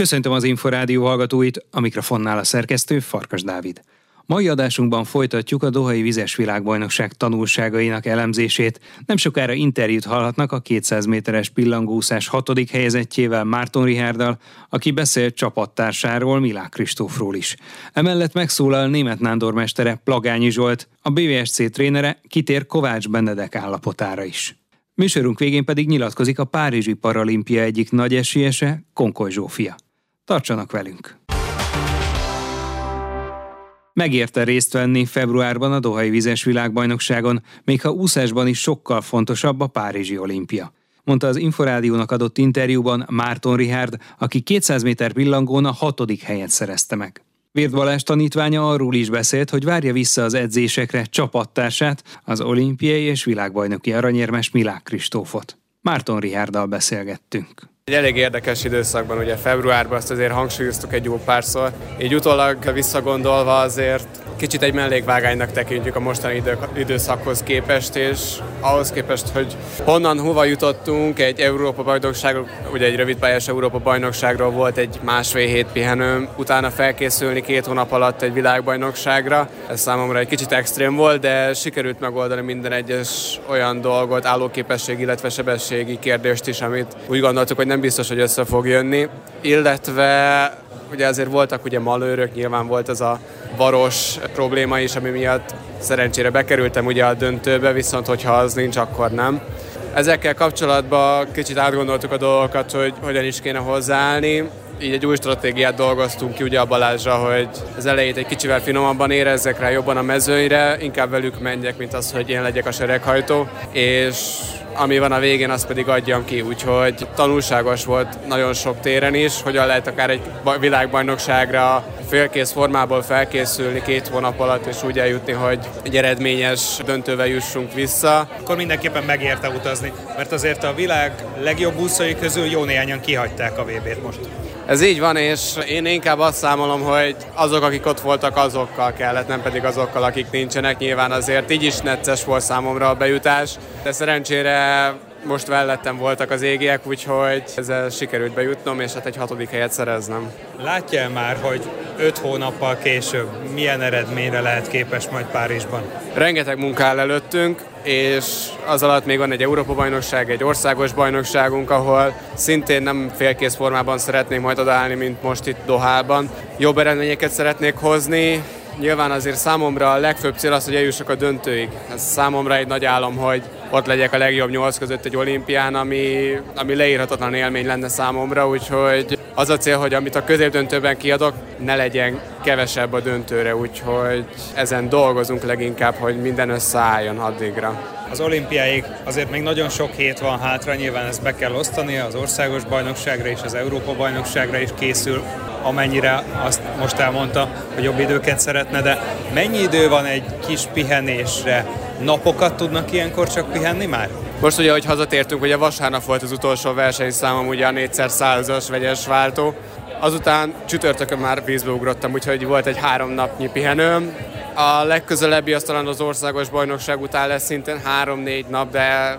Köszöntöm az Inforádió hallgatóit, a mikrofonnál a szerkesztő Farkas Dávid. Mai adásunkban folytatjuk a Dohai Vizes Világbajnokság tanulságainak elemzését. Nem sokára interjút hallhatnak a 200 méteres pillangószás hatodik helyezettjével Márton Rihárdal, aki beszélt csapattársáról Milák Kristófról is. Emellett megszólal német nándormestere Plagányi Zsolt, a BVSC trénere kitér Kovács Benedek állapotára is. Műsorunk végén pedig nyilatkozik a Párizsi Paralimpia egyik nagy esélyese, Konkoly Zsófia. Tartsanak velünk! Megérte részt venni februárban a Dohai Vizes Világbajnokságon, még ha úszásban is sokkal fontosabb a Párizsi olimpia mondta az Inforádiónak adott interjúban Márton Rihárd, aki 200 méter pillangón a hatodik helyet szerezte meg. Vért Balázs tanítványa arról is beszélt, hogy várja vissza az edzésekre csapattársát, az olimpiai és világbajnoki aranyérmes Milák Kristófot. Márton Rihárdal beszélgettünk. Egy elég érdekes időszakban, ugye februárban azt azért hangsúlyoztuk egy jó párszor. Így utólag visszagondolva azért kicsit egy mellékvágánynak tekintjük a mostani idő, időszakhoz képest, és ahhoz képest, hogy honnan, hova jutottunk, egy Európa bajnokság, ugye egy rövidpályás Európa bajnokságról volt egy másfél hét pihenő, utána felkészülni két hónap alatt egy világbajnokságra. Ez számomra egy kicsit extrém volt, de sikerült megoldani minden egyes olyan dolgot, állóképesség, illetve sebességi kérdést is, amit úgy gondoltuk, hogy nem biztos, hogy össze fog jönni. Illetve ugye azért voltak ugye malőrök, nyilván volt ez a varos probléma is, ami miatt szerencsére bekerültem ugye a döntőbe, viszont hogyha az nincs, akkor nem. Ezekkel kapcsolatban kicsit átgondoltuk a dolgokat, hogy hogyan is kéne hozzáállni. Így egy új stratégiát dolgoztunk ki ugye a Balázsra, hogy az elejét egy kicsivel finomabban érezzek rá jobban a mezőnyre, inkább velük menjek, mint az, hogy én legyek a sereghajtó, és ami van a végén, azt pedig adjam ki, úgyhogy tanulságos volt nagyon sok téren is, hogyan lehet akár egy világbajnokságra félkész formából felkészülni két hónap alatt, és úgy eljutni, hogy egy eredményes döntővel jussunk vissza. Akkor mindenképpen megérte utazni, mert azért a világ legjobb úszói közül jó néhányan kihagyták a VB-t most. Ez így van, és én inkább azt számolom, hogy azok, akik ott voltak, azokkal kellett, nem pedig azokkal, akik nincsenek. Nyilván azért így is necces volt számomra a bejutás, de szerencsére most vellettem voltak az égiek, úgyhogy ezzel sikerült bejutnom, és hát egy hatodik helyet szereznem. Látja már, hogy öt hónappal később milyen eredményre lehet képes majd Párizsban? Rengeteg munka áll előttünk, és az alatt még van egy Európa-bajnokság, egy országos bajnokságunk, ahol szintén nem félkész formában szeretnék majd odaállni, mint most itt Dohában. Jobb eredményeket szeretnék hozni, Nyilván azért számomra a legfőbb cél az, hogy eljussak a döntőig. Ez számomra egy nagy álom, hogy ott legyek a legjobb nyolc között egy olimpián, ami, ami leírhatatlan élmény lenne számomra, úgyhogy az a cél, hogy amit a középdöntőben kiadok, ne legyen kevesebb a döntőre, úgyhogy ezen dolgozunk leginkább, hogy minden összeálljon addigra. Az olimpiáig azért még nagyon sok hét van hátra, nyilván ezt be kell osztani, az országos bajnokságra és az Európa bajnokságra is készül, amennyire azt most elmondta, hogy jobb időket szeretne, de mennyi idő van egy kis pihenésre? Napokat tudnak ilyenkor csak pihenni már? Most ugye, hogy hazatértünk, ugye vasárnap volt az utolsó versenyszámom, ugye a 4x100-as vegyes váltó. Azután csütörtökön már vízbe ugrottam, úgyhogy volt egy három napnyi pihenőm. A legközelebbi az talán az országos bajnokság után lesz szintén három-négy nap, de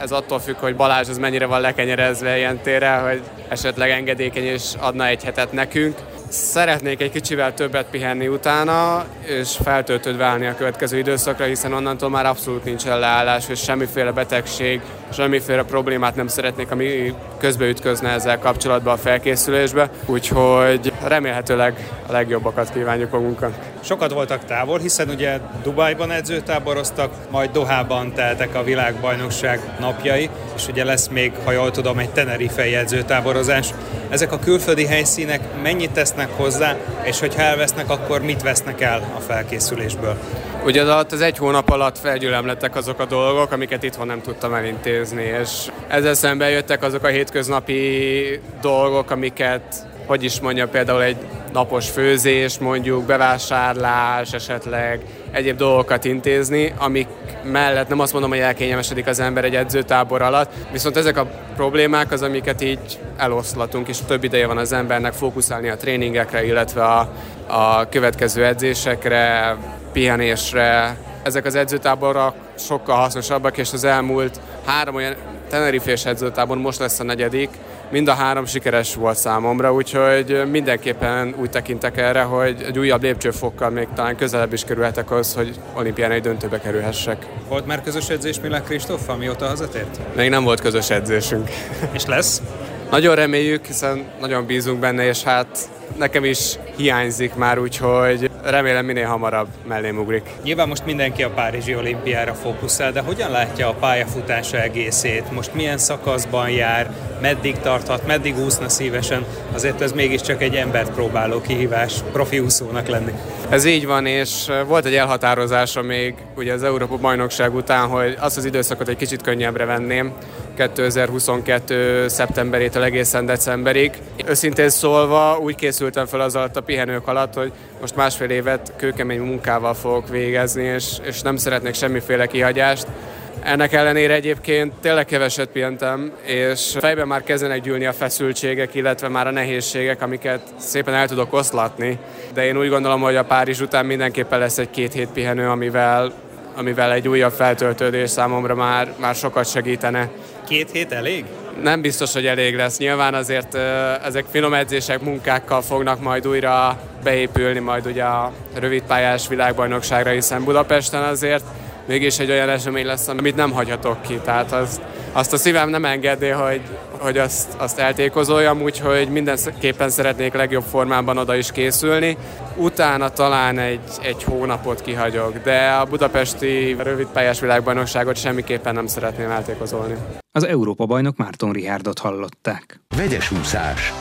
ez attól függ, hogy Balázs az mennyire van lekenyerezve ilyen térre, hogy esetleg engedékeny és adna egy hetet nekünk. Szeretnék egy kicsivel többet pihenni utána, és feltöltődve állni a következő időszakra, hiszen onnantól már abszolút nincs leállás, és semmiféle betegség, semmiféle problémát nem szeretnék, ami közbeütközne ezzel kapcsolatban a felkészülésbe, úgyhogy remélhetőleg a legjobbakat kívánjuk magunknak. Sokat voltak távol, hiszen ugye Dubajban edzőtáboroztak, majd Dohában teltek a világbajnokság napjai, és ugye lesz még, ha jól tudom, egy tenerife edzőtáborozás. Ezek a külföldi helyszínek mennyit tesznek hozzá, és hogyha elvesznek, akkor mit vesznek el a felkészülésből? Ugye az alatt az egy hónap alatt felgyülemlettek azok a dolgok, amiket itthon nem tudtam elintézni, és ezzel szemben jöttek azok a hétköznapi dolgok, amiket, hogy is mondja, például egy napos főzés, mondjuk bevásárlás, esetleg egyéb dolgokat intézni, amik mellett nem azt mondom, hogy elkényelmesedik az ember egy edzőtábor alatt, viszont ezek a problémák az, amiket így eloszlatunk, és több ideje van az embernek fókuszálni a tréningekre, illetve a, a következő edzésekre, pihenésre. Ezek az edzőtáborok sokkal hasznosabbak, és az elmúlt három olyan Tenerife edzőtábor most lesz a negyedik, mind a három sikeres volt számomra, úgyhogy mindenképpen úgy tekintek erre, hogy egy újabb lépcsőfokkal még talán közelebb is kerülhetek az, hogy olimpián egy döntőbe kerülhessek. Volt már közös edzés Milán Kristóffal, mióta hazatért? Még nem volt közös edzésünk. És lesz? Nagyon reméljük, hiszen nagyon bízunk benne, és hát nekem is hiányzik már, úgyhogy remélem minél hamarabb mellém ugrik. Nyilván most mindenki a Párizsi olimpiára fókuszál, de hogyan látja a pályafutása egészét? Most milyen szakaszban jár, meddig tarthat, meddig úszna szívesen? Azért ez mégiscsak egy embert próbáló kihívás profi úszónak lenni. Ez így van, és volt egy elhatározása még ugye az Európa bajnokság után, hogy azt az időszakot egy kicsit könnyebbre venném, 2022. szeptemberétől egészen decemberig. Őszintén szólva úgy készültem fel az alatt a pihenők alatt, hogy most másfél évet kőkemény munkával fogok végezni, és, és nem szeretnék semmiféle kihagyást. Ennek ellenére egyébként tényleg keveset pihentem, és fejben már kezdenek gyűlni a feszültségek, illetve már a nehézségek, amiket szépen el tudok oszlatni. De én úgy gondolom, hogy a Párizs után mindenképpen lesz egy két hét pihenő, amivel, amivel egy újabb feltöltődés számomra már, már sokat segítene. Két hét elég? Nem biztos, hogy elég lesz. Nyilván azért ezek finom edzések, munkákkal fognak majd újra beépülni majd ugye a rövidpályás világbajnokságra, hiszen Budapesten azért mégis egy olyan esemény lesz, amit nem hagyhatok ki. Tehát az, azt a szívem nem engedné, hogy, hogy azt, azt eltékozoljam, úgyhogy mindenképpen szeretnék legjobb formában oda is készülni. Utána talán egy, egy hónapot kihagyok, de a budapesti rövidpályás világbajnokságot semmiképpen nem szeretném eltékozolni. Az Európa bajnok Márton Rihárdot hallották. Vegyes úszás.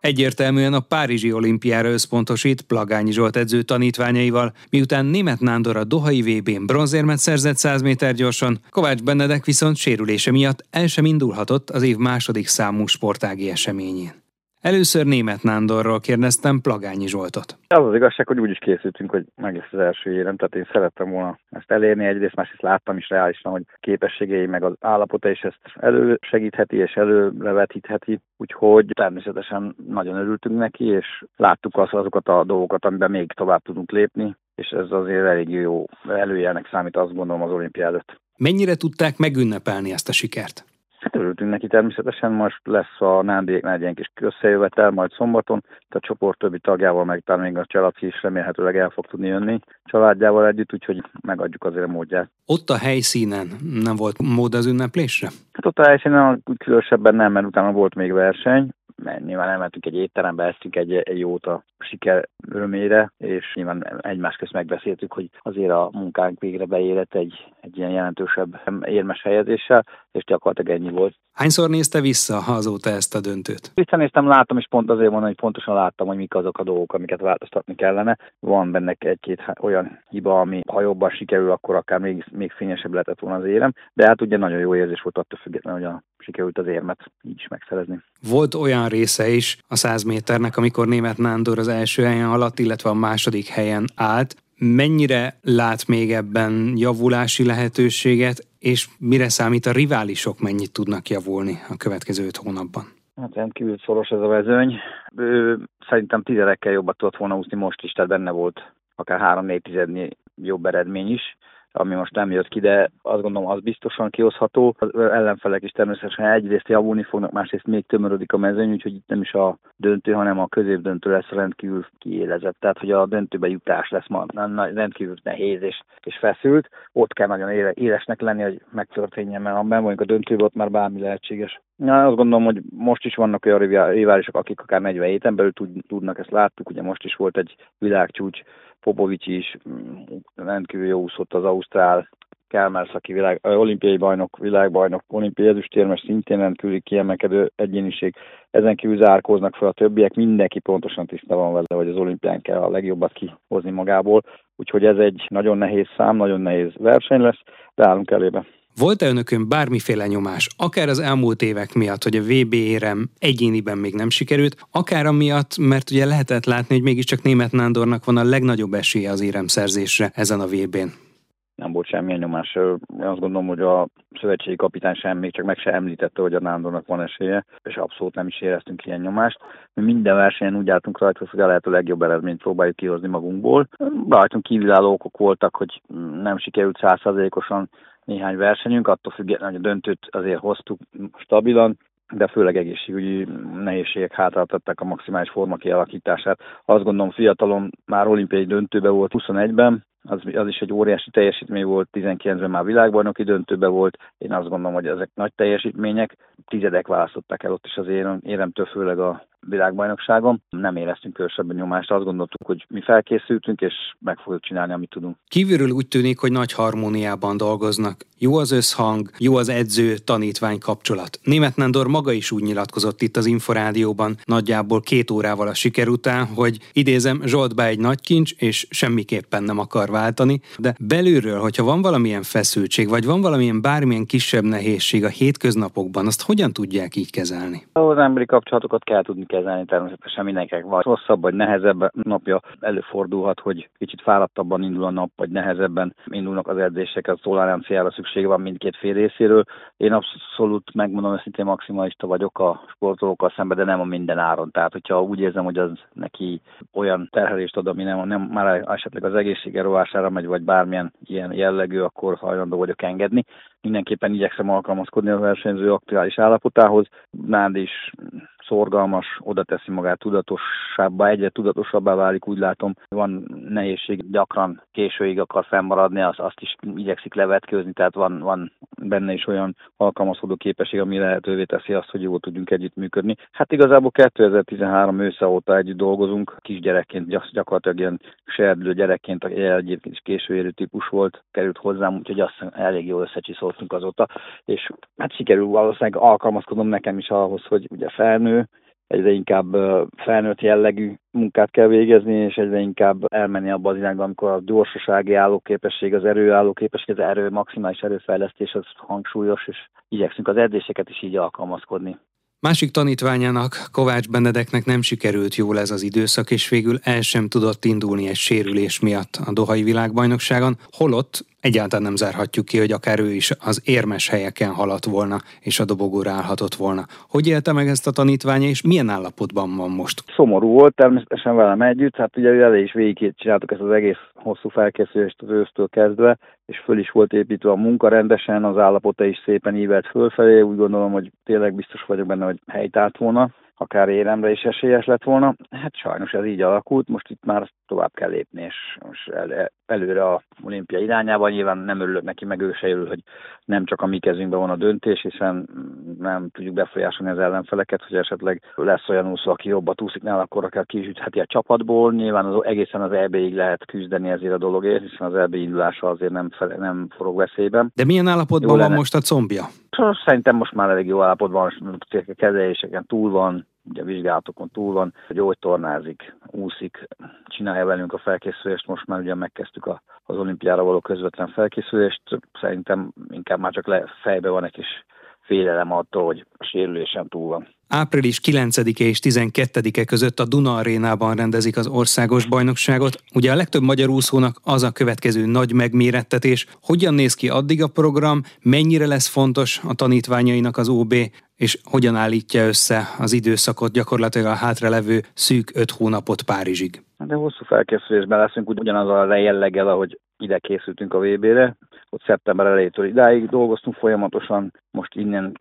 Egyértelműen a Párizsi olimpiára összpontosít Plagányi Zsolt edző tanítványaival, miután német Nándor a Dohai VB-n bronzérmet szerzett 100 méter gyorsan, Kovács Benedek viszont sérülése miatt el sem indulhatott az év második számú sportági eseményén. Először német Nándorról kérdeztem Plagányi Zsoltot. Az az igazság, hogy úgy is készültünk, hogy meg lesz az első érem, tehát én szerettem volna ezt elérni. Egyrészt másrészt láttam is reálisan, hogy képességei meg az állapota is ezt elősegítheti és előrevetítheti, úgyhogy természetesen nagyon örültünk neki, és láttuk azt, azokat a dolgokat, amiben még tovább tudunk lépni, és ez azért elég jó előjelnek számít, azt gondolom az olimpia előtt. Mennyire tudták megünnepelni ezt a sikert? Hát örültünk neki természetesen, most lesz a Nándiéknál egy ilyen kis összejövetel, majd szombaton, a csoport többi tagjával, meg talán még a család is remélhetőleg el fog tudni jönni családjával együtt, úgyhogy megadjuk azért a módját. Ott a helyszínen nem volt mód az ünneplésre? Hát ott a helyszínen különösebben nem, mert utána volt még verseny, mert nyilván elmentünk egy étterembe, esztünk egy, egy jót a siker örömére, és nyilván egymás közt megbeszéltük, hogy azért a munkánk végre beérett egy, egy ilyen jelentősebb érmes helyezéssel, és gyakorlatilag ennyi volt. Hányszor nézte vissza azóta ezt a döntőt? Visszanéztem, látom, és pont azért mondom, hogy pontosan láttam, hogy mik azok a dolgok, amiket változtatni kellene. Van benne egy-két olyan hiba, ami ha jobban sikerül, akkor akár még, még fényesebb lehetett volna az érem, de hát ugye nagyon jó érzés volt attól függetlenül, hogy a, sikerült az érmet így is megszerezni. Volt olyan része is a 100 méternek, amikor német Nándor az első helyen alatt, illetve a második helyen állt, mennyire lát még ebben javulási lehetőséget, és mire számít a riválisok, mennyit tudnak javulni a következő öt hónapban? Hát rendkívül szoros ez a vezőny. Ő szerintem tizedekkel jobbat tudott volna úszni most is, tehát benne volt akár három-négy tizednyi jobb eredmény is ami most nem jött ki, de azt gondolom, az biztosan kihozható. Az ellenfelek is természetesen egyrészt javulni fognak, másrészt még tömörödik a mezőny, úgyhogy itt nem is a döntő, hanem a középdöntő lesz rendkívül kiélezett. Tehát, hogy a döntőbe jutás lesz ma rendkívül nehéz és, és feszült. Ott kell nagyon élesnek lenni, hogy megtörténjen, mert ha ben a döntőbe, ott már bármi lehetséges. Na, azt gondolom, hogy most is vannak olyan riválisok, akik akár 40 héten belül tudnak, ezt láttuk, ugye most is volt egy világcsúcs, Popovics is mm, rendkívül jó úszott az Ausztrál Kelmers, aki világ, olimpiai bajnok, világbajnok, olimpiai ezüstérmes, szintén rendkívül kiemelkedő egyéniség. Ezen kívül zárkóznak fel a többiek, mindenki pontosan tiszta van vele, hogy az olimpián kell a legjobbat kihozni magából. Úgyhogy ez egy nagyon nehéz szám, nagyon nehéz verseny lesz, de állunk elébe. Volt-e önökön bármiféle nyomás, akár az elmúlt évek miatt, hogy a VB érem egyéniben még nem sikerült, akár amiatt, mert ugye lehetett látni, hogy mégiscsak német Nándornak van a legnagyobb esélye az éremszerzésre ezen a VB-n? nem volt semmilyen nyomás. Én azt gondolom, hogy a szövetségi kapitány sem még csak meg se említette, hogy a Nándornak van esélye, és abszolút nem is éreztünk ilyen nyomást. Mi minden versenyen úgy álltunk rajta, hogy a lehető legjobb eredményt próbáljuk kihozni magunkból. Rajtunk kívülálló okok voltak, hogy nem sikerült százszerzékosan néhány versenyünk, attól függetlenül, hogy a döntőt azért hoztuk stabilan, de főleg egészségügyi nehézségek hátráltatták a maximális forma kialakítását. Azt gondolom fiatalon már olimpiai döntőbe volt 21-ben, az, az is egy óriási teljesítmény volt, 19-ben már világbajnoki döntőbe volt, én azt gondolom, hogy ezek nagy teljesítmények, tizedek választották el ott is az érem, éremtől, főleg a világbajnokságon. Nem éreztünk különösebben nyomást, azt gondoltuk, hogy mi felkészültünk, és meg fogjuk csinálni, amit tudunk. Kívülről úgy tűnik, hogy nagy harmóniában dolgoznak. Jó az összhang, jó az edző-tanítvány kapcsolat. Német Nándor maga is úgy nyilatkozott itt az Inforádióban nagyjából két órával a siker után, hogy idézem, Zsoltba egy nagy kincs, és semmiképpen nem akar váltani, de belülről, hogyha van valamilyen feszültség, vagy van valamilyen bármilyen kisebb nehézség a hétköznapokban, azt hogyan tudják így kezelni? Az emberi kapcsolatokat kell tudni kezelni, természetesen mindenkinek van rosszabb vagy nehezebb napja. Előfordulhat, hogy kicsit fáradtabban indul a nap, vagy nehezebben indulnak az edzések, az toleranciára szükség van mindkét fél részéről. Én abszolút megmondom, hogy szintén maximalista vagyok a sportolókkal szemben, de nem a minden áron. Tehát, hogyha úgy érzem, hogy az neki olyan terhelést ad, ami nem, nem már esetleg az egészsége rovására megy, vagy bármilyen ilyen jellegű, akkor hajlandó vagyok engedni. Mindenképpen igyekszem alkalmazkodni a versenyző aktuális állapotához. Nád is szorgalmas, oda teszi magát tudatosabbá, egyre tudatosabbá válik, úgy látom. Van nehézség, gyakran későig akar fennmaradni, azt, azt is igyekszik levetkőzni, tehát van, van benne is olyan alkalmazkodó képesség, ami lehetővé teszi azt, hogy jól tudjunk együttműködni. Hát igazából 2013 ősze óta együtt dolgozunk, kisgyerekként, gyakorlatilag ilyen serdülő gyerekként, egyébként is későérő típus volt, került hozzám, úgyhogy azt elég jól összecsiszoltunk azóta, és hát sikerül valószínűleg alkalmazkodom nekem is ahhoz, hogy ugye felnő, egyre inkább felnőtt jellegű munkát kell végezni, és egyre inkább elmenni abba az irányba, amikor a gyorsasági állóképesség, az erőállóképesség, az erő maximális erőfejlesztés az hangsúlyos, és igyekszünk az edzéseket is így alkalmazkodni. Másik tanítványának, Kovács Benedeknek nem sikerült jól ez az időszak, és végül el sem tudott indulni egy sérülés miatt a Dohai világbajnokságon, holott egyáltalán nem zárhatjuk ki, hogy akár ő is az érmes helyeken haladt volna, és a dobogóra állhatott volna. Hogy élte meg ezt a tanítványa, és milyen állapotban van most? Szomorú volt természetesen velem együtt, hát ugye elég is végig csináltuk ezt az egész hosszú felkészülést az ősztől kezdve, és föl is volt építve a munka rendesen, az állapota is szépen ívelt fölfelé, úgy gondolom, hogy tényleg biztos vagyok benne, hogy helyt állt volna akár éremre is esélyes lett volna. Hát sajnos ez így alakult, most itt már tovább kell lépni, és most el, előre a olimpia irányába. Nyilván nem örülök neki, meg ő se örül, hogy nem csak a mi kezünkben van a döntés, hiszen nem tudjuk befolyásolni az ellenfeleket, hogy esetleg lesz olyan úszó, aki jobbat úszik nála, akkor akár kizsütheti a csapatból. Nyilván az, egészen az EB-ig lehet küzdeni ezért a dologért, hiszen az EB indulása azért nem, fele, nem forog veszélyben. De milyen állapotban van most a combja? Szerintem most már elég jó állapotban, a kezeléseken túl van, ugye vizsgálatokon túl van, hogy tornázik, úszik, csinálja velünk a felkészülést, most már ugye megkezdtük a, az olimpiára való közvetlen felkészülést, szerintem inkább már csak le, fejbe van egy kis félelem attól, hogy a sérülésen túl van. Április 9-e és 12-e között a Duna arénában rendezik az országos bajnokságot. Ugye a legtöbb magyar úszónak az a következő nagy megmérettetés. Hogyan néz ki addig a program, mennyire lesz fontos a tanítványainak az OB, és hogyan állítja össze az időszakot gyakorlatilag a hátralevő szűk öt hónapot Párizsig? De hosszú felkészülésben leszünk ugyanaz a jelleggel, ahogy ide készültünk a VB-re. Ott szeptember elejétől idáig dolgoztunk folyamatosan, most innen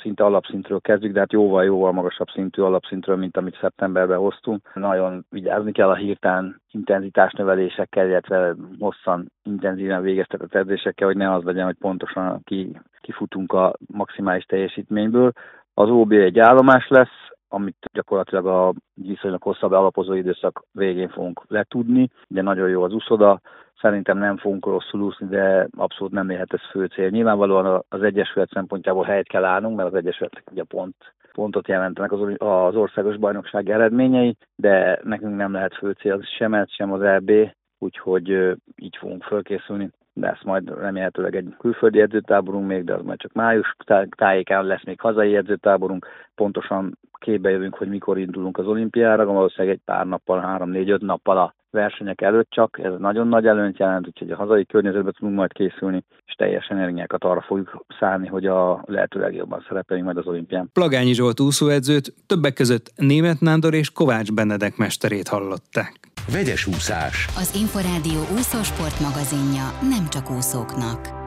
szinte alapszintről kezdjük, de hát jóval-jóval magasabb szintű alapszintről, mint amit szeptemberben hoztunk. Nagyon vigyázni kell a hirtelen intenzitás növelésekkel, illetve hosszan intenzíven végeztetett edzésekkel, hogy ne az legyen, hogy pontosan ki, kifutunk a maximális teljesítményből. Az OB egy állomás lesz, amit gyakorlatilag a viszonylag hosszabb alapozó időszak végén fogunk letudni. Ugye nagyon jó az uszoda, szerintem nem fogunk rosszul úszni, de abszolút nem lehet ez fő cél. Nyilvánvalóan az Egyesület szempontjából helyet kell állnunk, mert az Egyesületek ugye pont, pontot jelentenek az, az országos bajnokság eredményei, de nekünk nem lehet fő cél sem ez, sem az EB, úgyhogy így fogunk fölkészülni lesz majd remélhetőleg egy külföldi edzőtáborunk még, de az majd csak május tájékán lesz még hazai edzőtáborunk. Pontosan képbe jövünk, hogy mikor indulunk az olimpiára, valószínűleg egy pár nappal, három-négy-öt nappal a versenyek előtt csak, ez nagyon nagy előnyt jelent, úgyhogy a hazai környezetben tudunk majd készülni, és teljes energiákat arra fogjuk szállni, hogy a lehető legjobban szerepeljünk majd az olimpián. Plagányi Zsolt úszóedzőt többek között Német Nándor és Kovács Benedek mesterét hallották. Vegyes úszás. Az Inforádió úszósport magazinja nem csak úszóknak.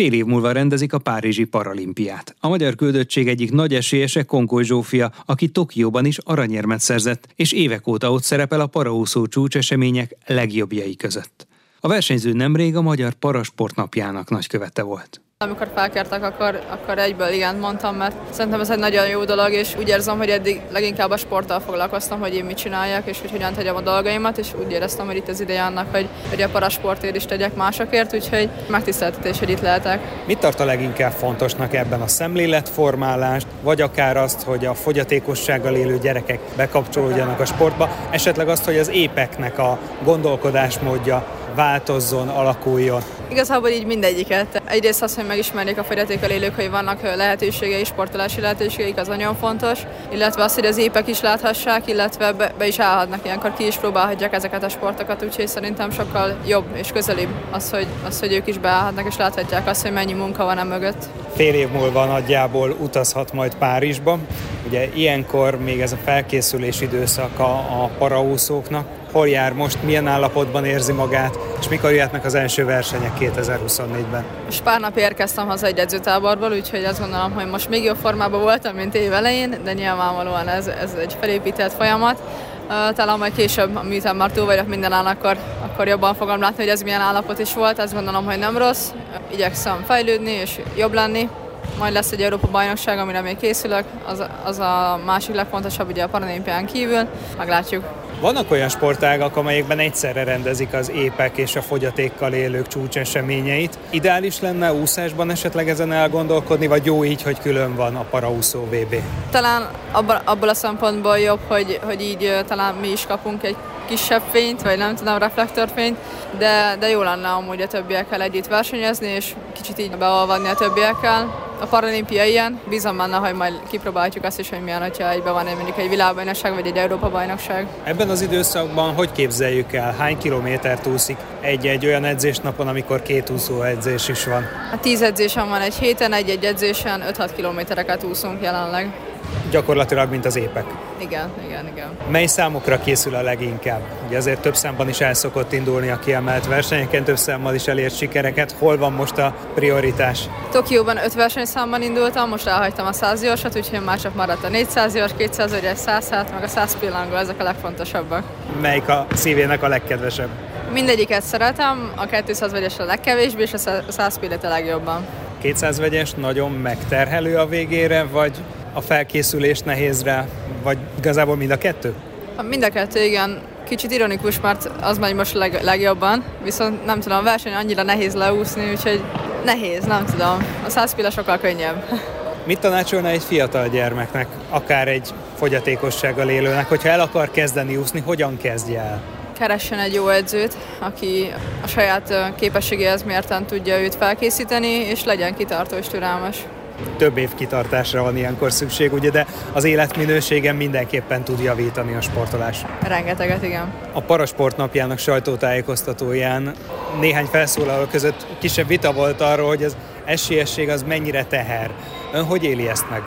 Fél év múlva rendezik a Párizsi Paralimpiát. A magyar küldöttség egyik nagy esélyese Konkoly Zsófia, aki Tokióban is aranyérmet szerzett, és évek óta ott szerepel a paraúszó csúcsesemények legjobbjai között. A versenyző nemrég a Magyar Parasport napjának nagykövete volt. Amikor felkértek, akkor, akkor egyből igen mondtam, mert szerintem ez egy nagyon jó dolog, és úgy érzem, hogy eddig leginkább a sporttal foglalkoztam, hogy én mit csináljak, és hogy hogyan tegyem a dolgaimat, és úgy éreztem, hogy itt az ideje annak, hogy, hogy a parasportért is tegyek másokért, úgyhogy megtiszteltetés, hogy itt lehetek. Mit tart a leginkább fontosnak ebben a szemléletformálást, vagy akár azt, hogy a fogyatékossággal élő gyerekek bekapcsolódjanak a sportba, esetleg azt, hogy az épeknek a gondolkodásmódja változzon, alakuljon? Igazából így mindegyiket. Egyrészt az, hogy megismerjék a fogyatékkal élők, hogy vannak lehetőségei, sportolási lehetőségeik, az nagyon fontos, illetve az, hogy az épek is láthassák, illetve be, be is állhatnak ilyenkor, ki is próbálhatják ezeket a sportokat, úgyhogy szerintem sokkal jobb és közelibb az, hogy, az, hogy ők is beállhatnak és láthatják azt, hogy mennyi munka van e mögött. Fél év múlva nagyjából utazhat majd Párizsba. Ugye ilyenkor még ez a felkészülés időszaka a paraúszóknak, hol jár most, milyen állapotban érzi magát, és mikor jöhetnek az első versenyek 2024-ben. Most pár nap érkeztem haza egy edzőtáborból, úgyhogy azt gondolom, hogy most még jobb formában voltam, mint év elején, de nyilvánvalóan ez, ez egy felépített folyamat. Talán majd később, miután már túl vagyok minden akkor, akkor jobban fogom látni, hogy ez milyen állapot is volt. Azt gondolom, hogy nem rossz. Igyekszem fejlődni és jobb lenni. Majd lesz egy Európa bajnokság, amire még készülök. Az, az a másik legfontosabb ugye a paralimpián kívül. Meglátjuk. Vannak olyan sportágak, amelyekben egyszerre rendezik az épek és a fogyatékkal élők csúcseseményeit. Ideális lenne úszásban esetleg ezen elgondolkodni, vagy jó így, hogy külön van a paraúszó VB? Talán abban, abból a szempontból jobb, hogy, hogy így talán mi is kapunk egy kisebb fényt, vagy nem tudom, reflektorfényt, de, de jó lenne amúgy a többiekkel együtt versenyezni, és kicsit így beolvadni a többiekkel. A paralimpia ilyen, bízom benne, hogy majd kipróbáljuk azt is, hogy milyen, hogyha egyben van mondjuk egy világbajnokság, vagy egy Európa bajnokság. Ebben az időszakban hogy képzeljük el, hány kilométert úszik egy-egy olyan edzésnapon, amikor két úszó edzés is van? A tíz edzésem van egy héten, egy-egy edzésen 5-6 kilométereket úszunk jelenleg gyakorlatilag, mint az épek. Igen, igen, igen. Mely számokra készül a leginkább? Ugye azért több számban is el szokott indulni a kiemelt versenyeken, több számmal is elért sikereket. Hol van most a prioritás? Tokióban öt versenyszámban indultam, most elhagytam a 100 gyorsat, úgyhogy másnap maradt a 400 gyors, 200 egy 100 hát, meg a 100 pillangó, ezek a legfontosabbak. Melyik a szívének a legkedvesebb? Mindegyiket szeretem, a 200 vegyes a legkevésbé, és a 100 pillet a legjobban. 200 vegyes nagyon megterhelő a végére, vagy a felkészülés nehézre, vagy igazából mind a kettő? Mind a kettő, igen. Kicsit ironikus, mert az megy most leg, legjobban, viszont nem tudom, a verseny annyira nehéz leúszni, úgyhogy nehéz, nem tudom. A 100 pilla sokkal könnyebb. Mit tanácsolna egy fiatal gyermeknek, akár egy fogyatékossággal élőnek, hogyha el akar kezdeni úszni, hogyan kezdje el? keressen egy jó edzőt, aki a saját képességéhez mérten tudja őt felkészíteni, és legyen kitartó és türelmes több év kitartásra van ilyenkor szükség, ugye, de az életminőségen mindenképpen tud javítani a sportolás. Rengeteget, igen. A Parasport napjának sajtótájékoztatóján néhány felszólaló között kisebb vita volt arról, hogy az esélyesség az mennyire teher. Ön hogy éli ezt meg?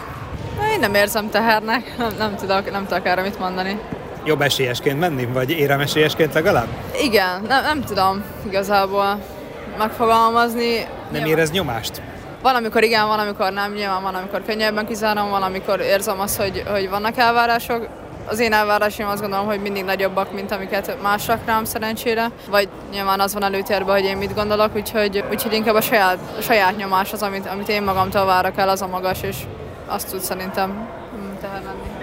Én nem érzem tehernek, nem, nem, tudok, nem tudok erre mit mondani. Jobb esélyesként menni, vagy érem esélyesként legalább? Igen, nem, nem tudom igazából megfogalmazni. Nem Nyilván. érez nyomást? Van, amikor igen, van, amikor nem, nyilván van, amikor könnyebben kizárom, van, amikor érzem azt, hogy, hogy vannak elvárások. Az én elvárásaim azt gondolom, hogy mindig nagyobbak, mint amiket mások rám szerencsére, vagy nyilván az van előtérben, hogy én mit gondolok, úgyhogy, úgyhogy inkább a saját, a saját nyomás az, amit, amit én magamtól várok el, az a magas, és azt tud szerintem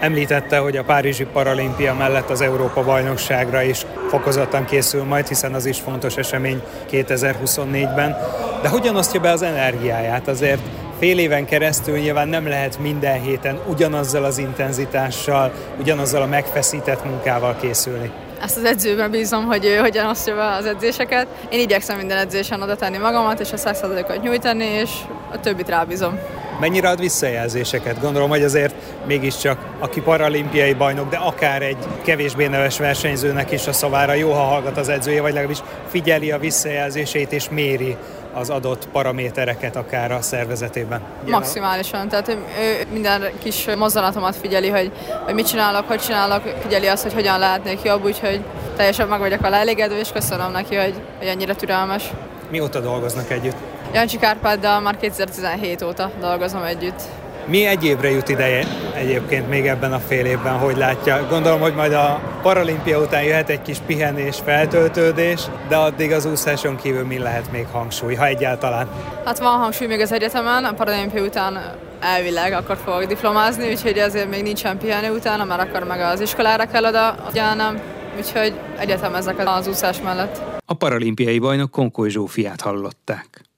Említette, hogy a Párizsi Paralimpia mellett az Európa bajnokságra is fokozottan készül majd, hiszen az is fontos esemény 2024-ben. De hogyan osztja be az energiáját? Azért fél éven keresztül nyilván nem lehet minden héten ugyanazzal az intenzitással, ugyanazzal a megfeszített munkával készülni. Ezt az edzőben bízom, hogy ő hogyan osztja be az edzéseket. Én igyekszem minden edzésen oda tenni magamat, és a százszerzalékot nyújtani, és a többit rábízom. Mennyire ad visszajelzéseket? Gondolom, hogy azért mégiscsak aki paralimpiai bajnok, de akár egy kevésbé neves versenyzőnek is a szavára jó, ha hallgat az edzője, vagy legalábbis figyeli a visszajelzését és méri az adott paramétereket akár a szervezetében. Maximálisan, tehát ő minden kis mozzanatomat figyeli, hogy, hogy mit csinálok, hogy csinálok, figyeli azt, hogy hogyan lehetnék jobb, úgyhogy teljesen meg vagyok vele elégedve, és köszönöm neki, hogy, hogy ennyire türelmes. Mióta dolgoznak együtt? Jancsi Kárpáddal már 2017 óta dolgozom együtt. Mi egyébre jut ideje egyébként még ebben a fél évben, hogy látja? Gondolom, hogy majd a paralimpia után jöhet egy kis pihenés, feltöltődés, de addig az úszáson kívül mi lehet még hangsúly, ha egyáltalán? Hát van hangsúly még az egyetemen, a paralimpia után elvileg akkor fogok diplomázni, úgyhogy ezért még nincsen pihenő utána, mert akkor meg az iskolára kell oda gyánom, úgyhogy egyetem ezek az úszás mellett. A paralimpiai bajnok Konkoly Zsófiát hallották.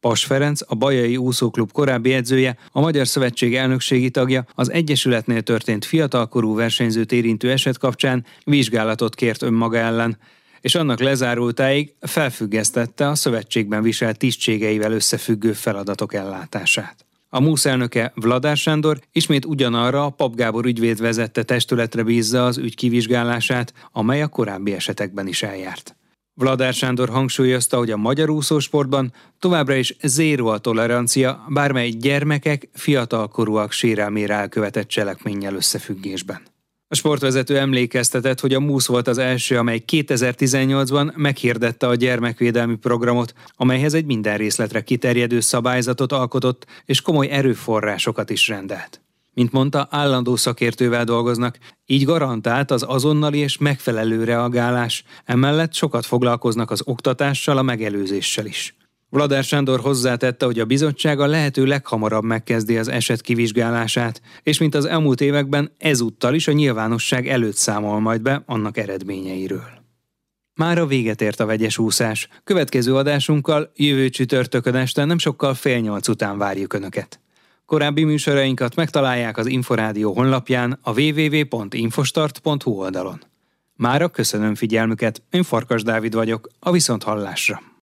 Pas Ferenc, a Bajai Úszóklub korábbi edzője, a Magyar Szövetség elnökségi tagja az Egyesületnél történt fiatalkorú versenyzőt érintő eset kapcsán vizsgálatot kért önmaga ellen, és annak lezárultáig felfüggesztette a szövetségben viselt tisztségeivel összefüggő feladatok ellátását. A MUSZ elnöke Vladár Sándor ismét ugyanarra a Pap Gábor ügyvéd vezette testületre bízza az ügy kivizsgálását, amely a korábbi esetekben is eljárt. Vladár Sándor hangsúlyozta, hogy a magyar úszósportban továbbra is zéró a tolerancia bármely gyermekek, fiatalkorúak sérelmére elkövetett cselekménnyel összefüggésben. A sportvezető emlékeztetett, hogy a MUSZ volt az első, amely 2018-ban meghirdette a gyermekvédelmi programot, amelyhez egy minden részletre kiterjedő szabályzatot alkotott és komoly erőforrásokat is rendelt. Mint mondta, állandó szakértővel dolgoznak, így garantált az azonnali és megfelelő reagálás, emellett sokat foglalkoznak az oktatással, a megelőzéssel is. Vladár Sándor hozzátette, hogy a bizottság a lehető leghamarabb megkezdi az eset kivizsgálását, és mint az elmúlt években ezúttal is a nyilvánosság előtt számol majd be annak eredményeiről. Már a véget ért a vegyes úszás. Következő adásunkkal jövő csütörtökön este nem sokkal fél nyolc után várjuk Önöket. Korábbi műsorainkat megtalálják az Inforádió honlapján a www.infostart.hu oldalon. Mára köszönöm figyelmüket, én Farkas Dávid vagyok, a Viszonthallásra.